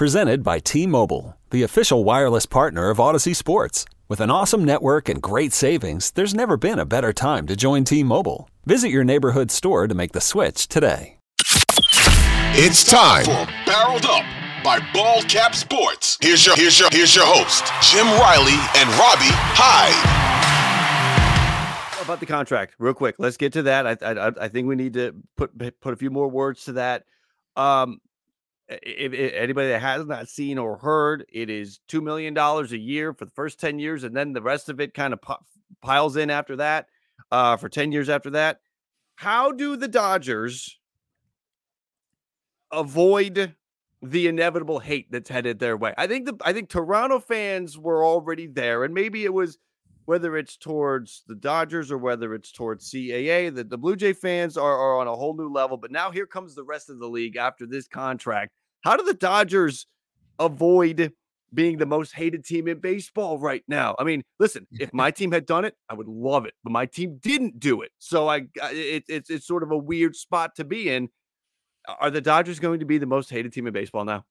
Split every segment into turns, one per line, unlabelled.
Presented by T Mobile, the official wireless partner of Audacy Sports. With an awesome network and great savings, there's never been a better time to join T Mobile. Visit your neighborhood store to make the switch today.
It's time
for Barreled Up by Bald Cap Sports.
Here's your here's your here's your host, Jim Riley and Robbie Hyde.
About the contract, real quick. Let's get to that. I I, I think we need to put put a few more words to that. Um, if, if, anybody that has not seen or heard, it is two million dollars a year for the first ten years, and then the rest of it kind of piles in after that uh, for ten years after that. How do the Dodgers avoid the inevitable hate that's headed their way? I think the I think Toronto fans were already there, and maybe it was whether it's towards the Dodgers or whether it's towards CAA, that the Blue Jay fans are, are on a whole new level. But now here comes the rest of the league after this contract how do the Dodgers avoid being the most hated team in baseball right now? I mean, listen, if my team had done it, I would love it, but my team didn't do it. So I, it, it's it's sort of a weird spot to be in. Are the Dodgers going to be the most hated team in baseball now?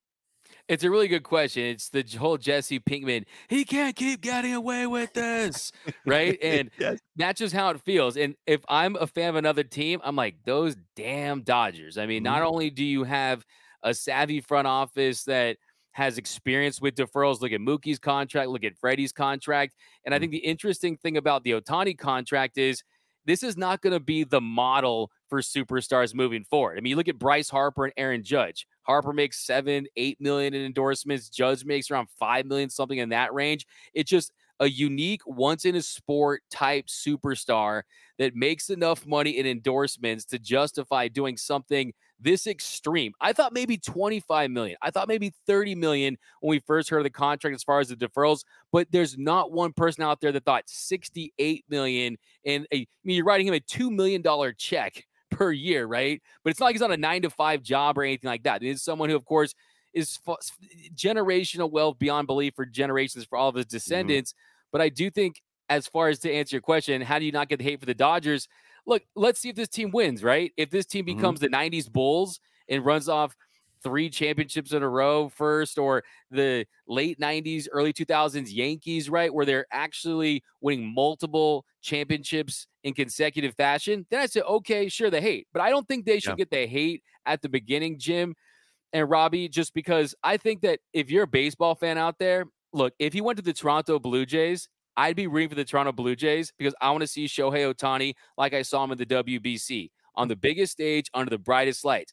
It's a really good question. It's the whole Jesse Pinkman. He can't keep getting away with this, right? And yes. that's just how it feels. And if I'm a fan of another team, I'm like those damn Dodgers. I mean, mm-hmm. not only do you have a savvy front office that has experience with deferrals. Look at Mookie's contract, look at Freddie's contract. And I mm. think the interesting thing about the Ohtani contract is this is not going to be the model for superstars moving forward. I mean, you look at Bryce Harper and Aaron Judge. Harper makes seven, eight million in endorsements. Judge makes around five million, something in that range. It's just a unique, once in a sport type superstar that makes enough money in endorsements to justify doing something this extreme. I thought maybe 25 million. I thought maybe 30 million when we first heard of the contract as far as the deferrals, but there's not one person out there that thought 68 million and a, I mean you're writing him a 2 million dollar check per year, right? But it's not like he's on a 9 to 5 job or anything like that. He's someone who of course is f- generational wealth beyond belief for generations for all of his mm-hmm. descendants. Mm-hmm. But I do think as far as to answer your question, how do you not get the hate for the Dodgers? Look, let's see if this team wins, right? If this team mm-hmm. becomes mm-hmm. the 90s Bulls and runs off three championships in a row first, or the late 90s, early 2000s Yankees, right? Where they're actually winning multiple championships in consecutive fashion, then I say, okay, sure, the hate. But I don't think they should yeah. get the hate at the beginning, Jim and Robbie, just because I think that if you're a baseball fan out there, look, if he went to the Toronto Blue Jays, I'd be rooting for the Toronto Blue Jays because I want to see Shohei Ohtani like I saw him in the WBC on the biggest stage under the brightest lights.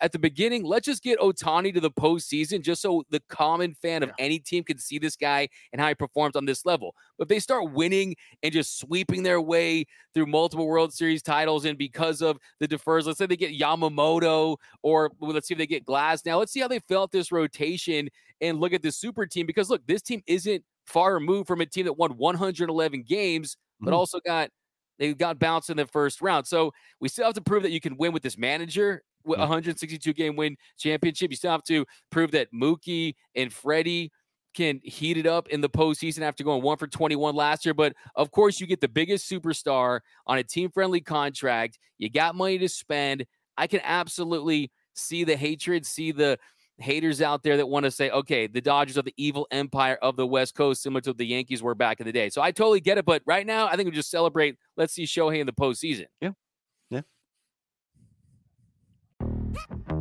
At the beginning, let's just get Ohtani to the postseason just so the common fan of any team can see this guy and how he performs on this level. But if they start winning and just sweeping their way through multiple World Series titles, and because of the defers, let's say they get Yamamoto, or let's see if they get Glass. Now, let's see how they fill out this rotation and look at the super team because look, this team isn't far removed from a team that won 111 games, but mm. also got they got bounced in the first round. So we still have to prove that you can win with this manager. With 162 game win championship, you still have to prove that Mookie and Freddie can heat it up in the postseason after going one for 21 last year. But of course, you get the biggest superstar on a team friendly contract. You got money to spend. I can absolutely see the hatred, see the haters out there that want to say, okay, the Dodgers are the evil empire of the West Coast, similar to the Yankees were back in the day. So I totally get it. But right now, I think we just celebrate. Let's see Shohei in the postseason.
Yeah.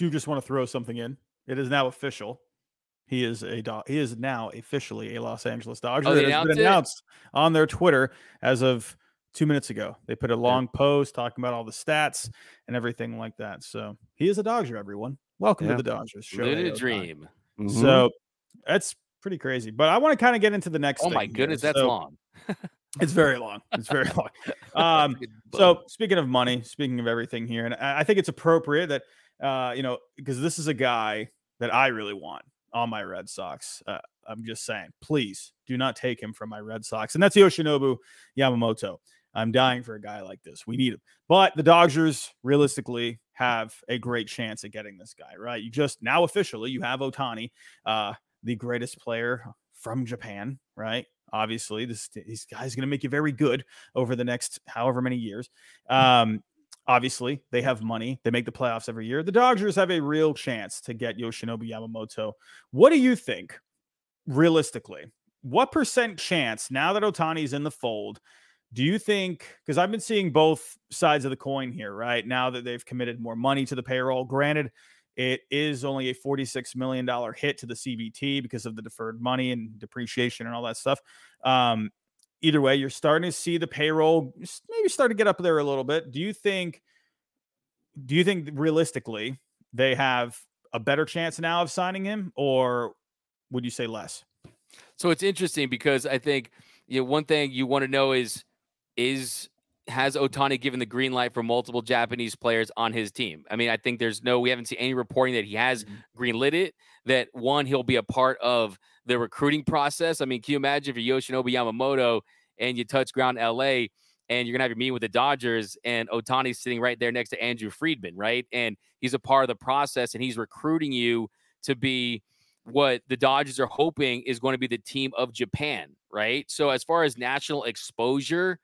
Do just want to throw something in. It is now official. He is a do- he is now officially a Los Angeles Dodger.
Oh, they
it has been
announced it?
announced on their Twitter as of two minutes ago. They put a long post talking about all the stats and everything like that. So he is a Dodger, everyone. Welcome
Yeah.
to the Dodgers. Shohei
Living a dream.
Mm-hmm.
So that's pretty crazy. But I want to kind of get into the next.
Oh
thing
my
here.
goodness, that's
So-
long.
It's very long. It's very long. Um, so speaking of money, speaking of everything here, and I I think it's appropriate that uh, you know because this is a guy that I really want on my Red Sox. Uh, I'm just saying, please do not take him from my Red Sox, and that's Yoshinobu Yamamoto. I'm dying for a guy like this. We need him, but the Dodgers realistically have a great chance at getting this guy. Right? You just now officially you have Ohtani, uh, the greatest player from Japan. Right? Obviously, this this guy's going to make you very good over the next however many years. Um, obviously, they have money. They make the playoffs every year. The Dodgers have a real chance to get Yoshinobu Yamamoto. What do you think, realistically? What percent chance now that Ohtani's in the fold? Do you think? Because I've been seeing both sides of the coin here, right? Now that they've committed more money to the payroll, granted, it is only a $46 million hit to the CBT because of the deferred money and depreciation and all that stuff. Um, either way, you're starting to see the payroll maybe start to get up there a little bit. Do you think? Do you think realistically they have a better chance now of signing him, or would you say less?
So it's interesting because I think you know, one thing you want to know is is has Ohtani given the green light for multiple Japanese players on his team? I mean, I think there's no we haven't seen any reporting that he has mm-hmm. green lit it. That one, he'll be a part of the recruiting process. I mean, can you imagine if you're Yoshinobu Yamamoto and you touch ground LA and you're gonna have your meeting with the Dodgers and Ohtani's sitting right there next to Andrew Friedman, right? And he's a part of the process and he's recruiting you to be what the Dodgers are hoping is going to be the team of Japan, right? So as far as national exposure,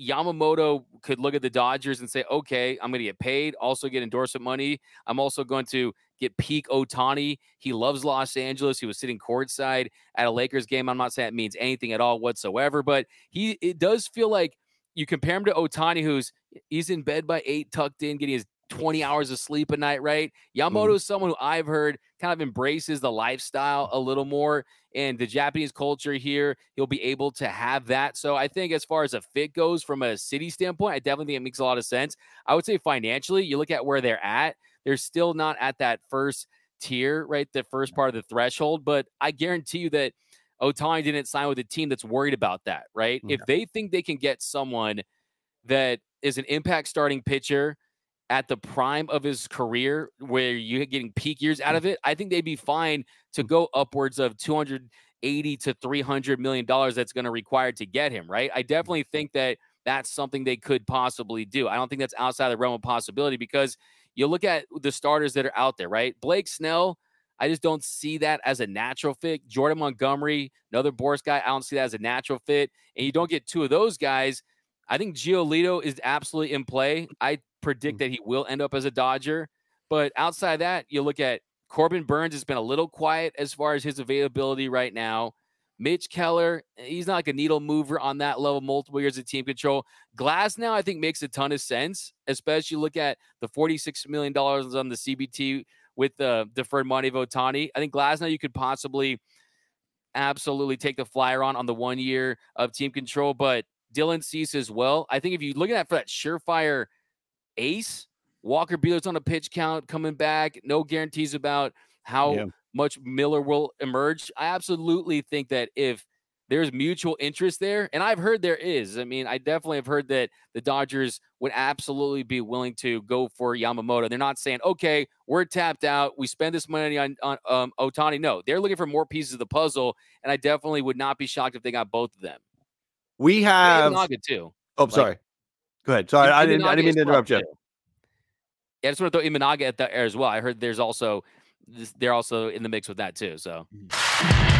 Yamamoto could look at the Dodgers and say, okay, I'm going to get paid, also get endorsement money. I'm also going to get peak Ohtani. He loves Los Angeles. He was sitting courtside at a Lakers game. I'm not saying it means anything at all whatsoever, but he it does feel like you compare him to Ohtani, who's he's in bed by eight, tucked in, getting his 20 hours of sleep a night, right? Yamamoto mm-hmm. is someone who I've heard kind of embraces the lifestyle a little more and the Japanese culture here. He'll be able to have that. So I think as far as a fit goes from a city standpoint, I definitely think it makes a lot of sense. I would say financially, you look at where they're at, they're still not at that first tier, right? The first part of the threshold, but I guarantee you that Ohtani didn't sign with a team that's worried about that, right? Mm, if they think they can get someone that is an impact starting pitcher at the prime of his career where you're getting peak years out of mm-hmm. it, I think they'd be fine to mm-hmm. go upwards of 280 to 300 million dollars that's going to require to get him, right? I mm-hmm. definitely think that that's something they could possibly do. I don't think that's outside the realm of possibility because you look at the starters that are out there, right? Blake Snell, I just don't see that as a natural fit. Jordan Montgomery, another Boras guy, I don't see that as a natural fit. And you don't get two of those guys. I think Giolito is absolutely in play. I predict mm. that he will end up as a Dodger. But outside of that, you look at Corbin Burnes has been a little quiet as far as his availability right now. Mitch Keller, he's not like a needle mover on that level, multiple years of team control. Glasnow, I think, makes a ton of sense, especially look at the $46 million on the CBT with the deferred money of Ohtani. I think Glasnow you could possibly absolutely take the flyer on on the one year of team control, but Dylan Cease as well. I think if you look at that for that surefire ace, Walker Buehler's on a pitch count coming back. No guarantees about how yeah. much Miller will emerge. I absolutely think that if there's mutual interest there, and I've heard there is. I mean, I definitely have heard that the Dodgers would absolutely be willing to go for Yamamoto. They're not saying, okay, we're tapped out. We spend this money on, on um, Ohtani. No, they're looking for more pieces of the puzzle, and I definitely would not be shocked if they got both of them.
We have
too.
Oh, like, sorry. Go ahead. Sorry, I didn't. I didn't mean to interrupt you.
Yeah, I just want to throw Imanaga at the air as well. I heard there's also they're also in the mix with that too. So. Mm-hmm.